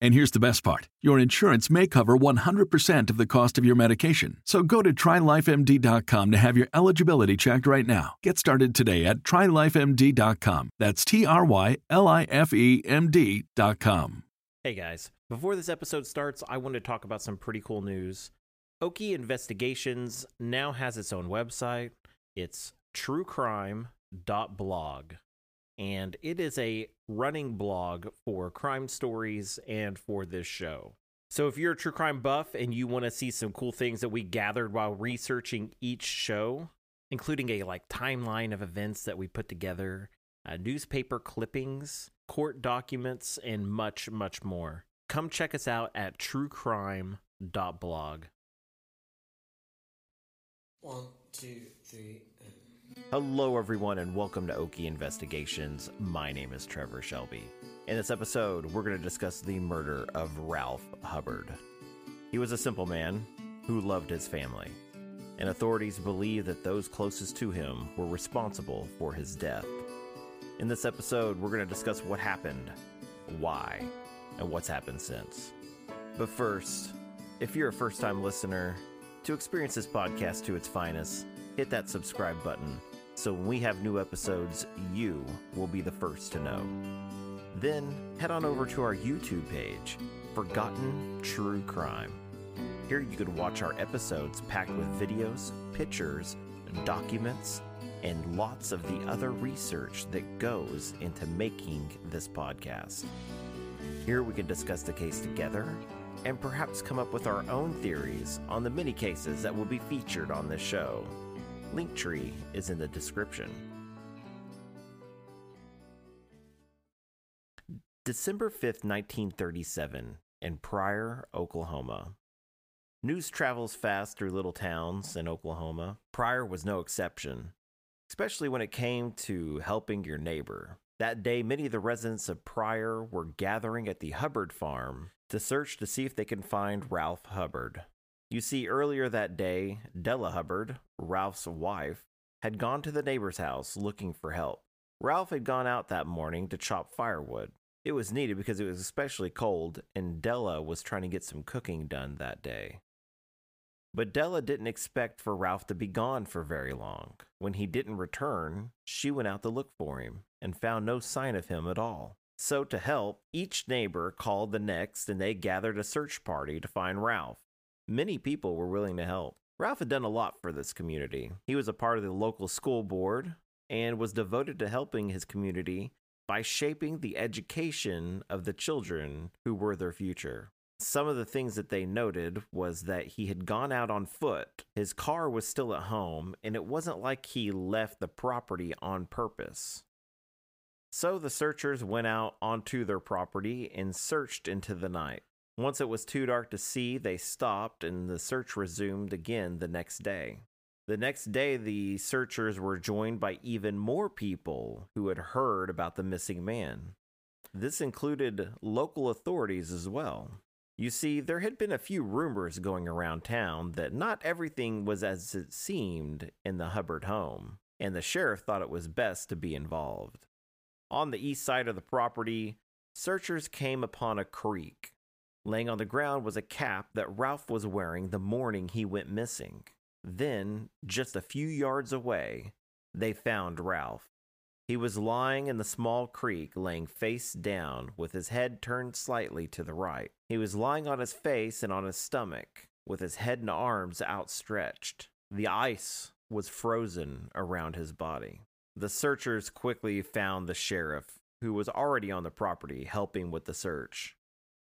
And here's the best part your insurance may cover 100% of the cost of your medication. So go to trylifemd.com to have your eligibility checked right now. Get started today at trylifemd.com. That's T R Y L I F E M D.com. Hey guys, before this episode starts, I want to talk about some pretty cool news. Okie Investigations now has its own website. It's truecrime.blog and it is a running blog for crime stories and for this show. So if you're a true crime buff and you want to see some cool things that we gathered while researching each show, including a like timeline of events that we put together, uh, newspaper clippings, court documents, and much, much more, come check us out at truecrime.blog. One, two, three. Hello, everyone, and welcome to Okie Investigations. My name is Trevor Shelby. In this episode, we're going to discuss the murder of Ralph Hubbard. He was a simple man who loved his family, and authorities believe that those closest to him were responsible for his death. In this episode, we're going to discuss what happened, why, and what's happened since. But first, if you're a first time listener, to experience this podcast to its finest, hit that subscribe button so when we have new episodes, you will be the first to know. Then head on over to our YouTube page, Forgotten True Crime. Here you could watch our episodes packed with videos, pictures, documents, and lots of the other research that goes into making this podcast. Here we can discuss the case together and perhaps come up with our own theories on the many cases that will be featured on this show. Linktree is in the description. December 5th, 1937, in Pryor, Oklahoma. News travels fast through little towns in Oklahoma. Pryor was no exception, especially when it came to helping your neighbor. That day, many of the residents of Pryor were gathering at the Hubbard farm to search to see if they can find Ralph Hubbard. You see, earlier that day, Della Hubbard, Ralph's wife, had gone to the neighbor's house looking for help. Ralph had gone out that morning to chop firewood. It was needed because it was especially cold, and Della was trying to get some cooking done that day. But Della didn't expect for Ralph to be gone for very long. When he didn't return, she went out to look for him and found no sign of him at all. So, to help, each neighbor called the next and they gathered a search party to find Ralph. Many people were willing to help. Ralph had done a lot for this community. He was a part of the local school board and was devoted to helping his community by shaping the education of the children who were their future. Some of the things that they noted was that he had gone out on foot, his car was still at home, and it wasn't like he left the property on purpose. So the searchers went out onto their property and searched into the night. Once it was too dark to see, they stopped and the search resumed again the next day. The next day, the searchers were joined by even more people who had heard about the missing man. This included local authorities as well. You see, there had been a few rumors going around town that not everything was as it seemed in the Hubbard home, and the sheriff thought it was best to be involved. On the east side of the property, searchers came upon a creek Laying on the ground was a cap that Ralph was wearing the morning he went missing. Then, just a few yards away, they found Ralph. He was lying in the small creek, laying face down, with his head turned slightly to the right. He was lying on his face and on his stomach, with his head and arms outstretched. The ice was frozen around his body. The searchers quickly found the sheriff, who was already on the property helping with the search.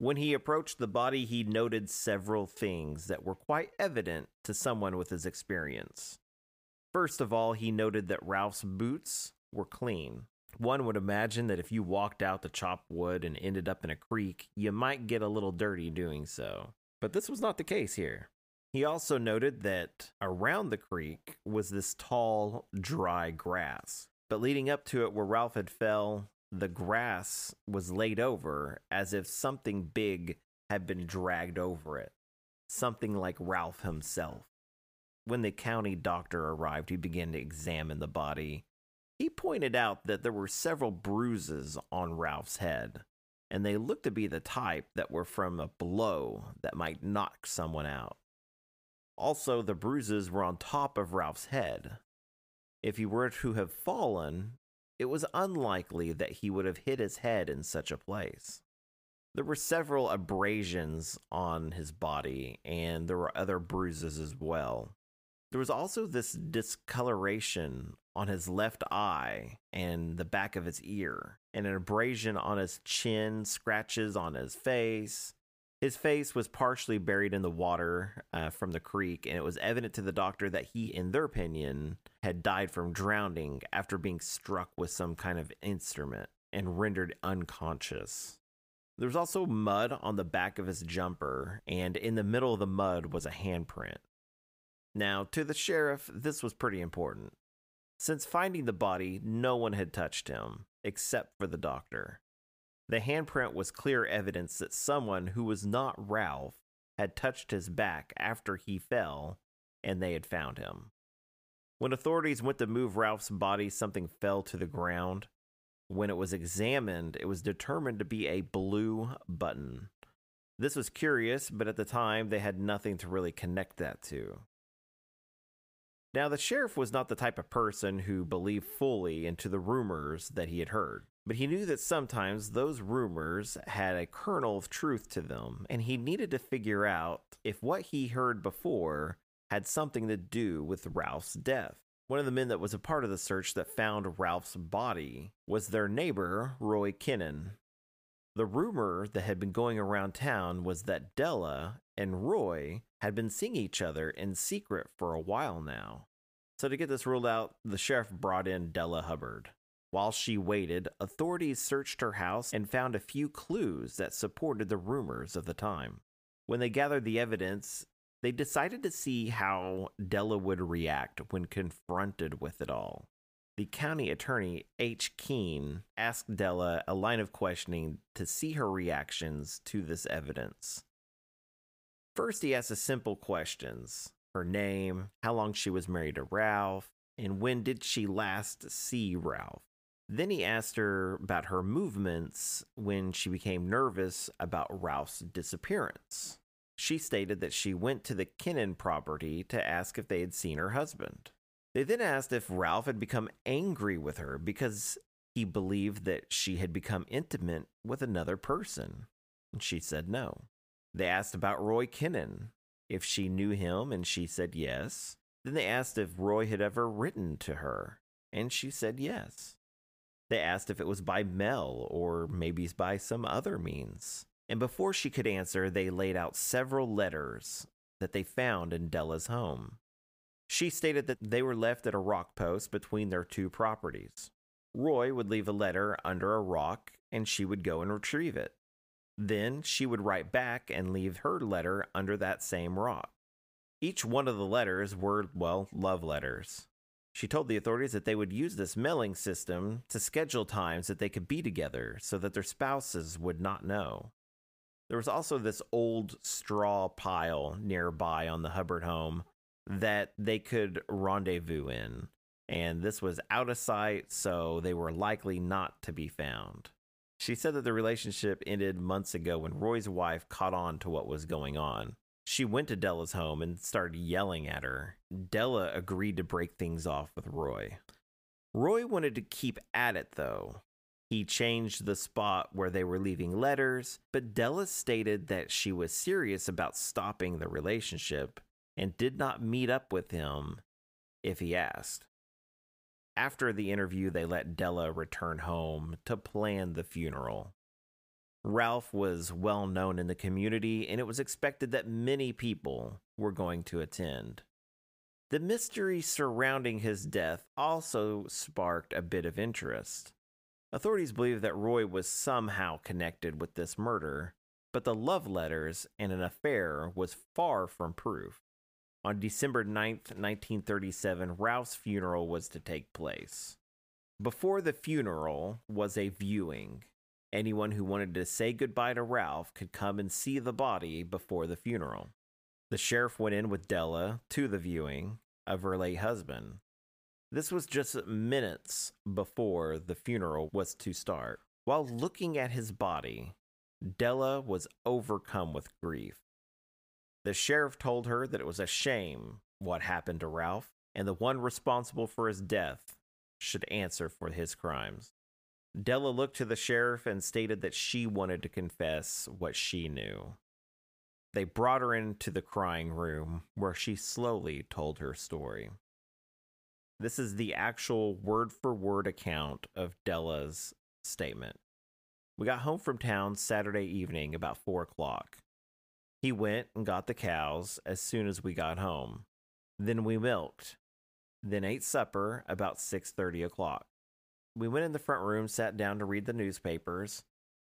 When he approached the body, he noted several things that were quite evident to someone with his experience. First of all, he noted that Ralph's boots were clean. One would imagine that if you walked out to chop wood and ended up in a creek, you might get a little dirty doing so. But this was not the case here. He also noted that around the creek was this tall, dry grass. But leading up to it, where Ralph had fell, the grass was laid over as if something big had been dragged over it. Something like Ralph himself. When the county doctor arrived, he began to examine the body. He pointed out that there were several bruises on Ralph's head, and they looked to be the type that were from a blow that might knock someone out. Also, the bruises were on top of Ralph's head. If he were to have fallen, it was unlikely that he would have hit his head in such a place. There were several abrasions on his body, and there were other bruises as well. There was also this discoloration on his left eye and the back of his ear, and an abrasion on his chin, scratches on his face, his face was partially buried in the water uh, from the creek, and it was evident to the doctor that he, in their opinion, had died from drowning after being struck with some kind of instrument and rendered unconscious. There was also mud on the back of his jumper, and in the middle of the mud was a handprint. Now, to the sheriff, this was pretty important. Since finding the body, no one had touched him, except for the doctor. The handprint was clear evidence that someone who was not Ralph had touched his back after he fell and they had found him. When authorities went to move Ralph's body, something fell to the ground. When it was examined, it was determined to be a blue button. This was curious, but at the time they had nothing to really connect that to. Now, the sheriff was not the type of person who believed fully into the rumors that he had heard. But he knew that sometimes those rumors had a kernel of truth to them, and he needed to figure out if what he heard before had something to do with Ralph's death. One of the men that was a part of the search that found Ralph's body was their neighbor, Roy Kinnan. The rumor that had been going around town was that Della and Roy had been seeing each other in secret for a while now. So, to get this ruled out, the sheriff brought in Della Hubbard. While she waited, authorities searched her house and found a few clues that supported the rumors of the time. When they gathered the evidence, they decided to see how Della would react when confronted with it all. The county attorney, H. Keene, asked Della a line of questioning to see her reactions to this evidence. First, he asked simple questions her name, how long she was married to Ralph, and when did she last see Ralph. Then he asked her about her movements when she became nervous about Ralph's disappearance. She stated that she went to the Kinnan property to ask if they had seen her husband. They then asked if Ralph had become angry with her because he believed that she had become intimate with another person. And she said no. They asked about Roy Kinnan, if she knew him, and she said yes. Then they asked if Roy had ever written to her, and she said yes. They asked if it was by mail or maybe by some other means. And before she could answer, they laid out several letters that they found in Della's home. She stated that they were left at a rock post between their two properties. Roy would leave a letter under a rock and she would go and retrieve it. Then she would write back and leave her letter under that same rock. Each one of the letters were, well, love letters. She told the authorities that they would use this mailing system to schedule times that they could be together so that their spouses would not know. There was also this old straw pile nearby on the Hubbard home that they could rendezvous in, and this was out of sight, so they were likely not to be found. She said that the relationship ended months ago when Roy's wife caught on to what was going on. She went to Della's home and started yelling at her. Della agreed to break things off with Roy. Roy wanted to keep at it, though. He changed the spot where they were leaving letters, but Della stated that she was serious about stopping the relationship and did not meet up with him if he asked. After the interview, they let Della return home to plan the funeral. Ralph was well known in the community, and it was expected that many people were going to attend. The mystery surrounding his death also sparked a bit of interest. Authorities believe that Roy was somehow connected with this murder, but the love letters and an affair was far from proof. On December 9th, 1937, Ralph's funeral was to take place. Before the funeral was a viewing. Anyone who wanted to say goodbye to Ralph could come and see the body before the funeral. The sheriff went in with Della to the viewing of her late husband. This was just minutes before the funeral was to start. While looking at his body, Della was overcome with grief. The sheriff told her that it was a shame what happened to Ralph, and the one responsible for his death should answer for his crimes. Della looked to the sheriff and stated that she wanted to confess what she knew. They brought her into the crying room where she slowly told her story. This is the actual word for word account of Della's statement. We got home from town Saturday evening about four o'clock. He went and got the cows as soon as we got home. Then we milked, then ate supper about 6:30 o'clock. We went in the front room, sat down to read the newspapers,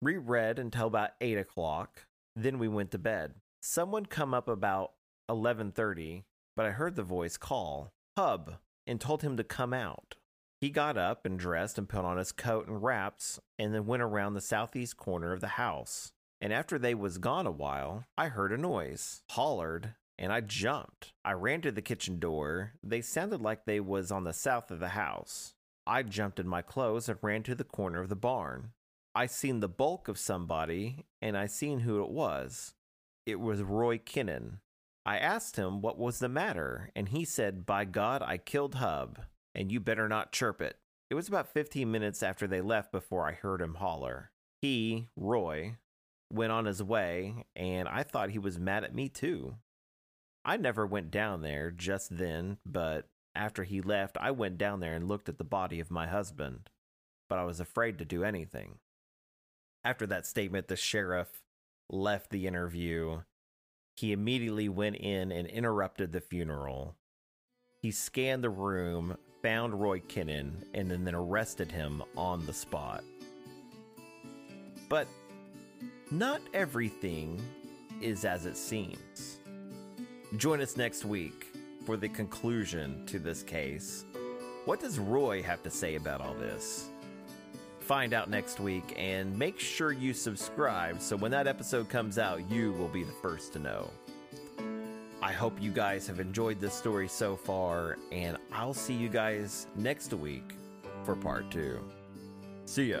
reread until about 8 o'clock, then we went to bed. Someone come up about 11:30, but I heard the voice call, "Hub," and told him to come out. He got up and dressed and put on his coat and wraps and then went around the southeast corner of the house. And after they was gone a while, I heard a noise, hollered, and I jumped. I ran to the kitchen door. They sounded like they was on the south of the house. I jumped in my clothes and ran to the corner of the barn. I seen the bulk of somebody, and I seen who it was. It was Roy Kinnan. I asked him what was the matter, and he said, By God, I killed Hub and you better not chirp it. It was about 15 minutes after they left before I heard him holler. He, Roy, went on his way, and I thought he was mad at me too. I never went down there just then, but after he left, I went down there and looked at the body of my husband, but I was afraid to do anything. After that statement, the sheriff left the interview. He immediately went in and interrupted the funeral. He scanned the room, found Roy Kinnan, and then arrested him on the spot. But not everything is as it seems. Join us next week for the conclusion to this case. What does Roy have to say about all this? Find out next week and make sure you subscribe so when that episode comes out, you will be the first to know. I hope you guys have enjoyed this story so far, and I'll see you guys next week for part two. See ya.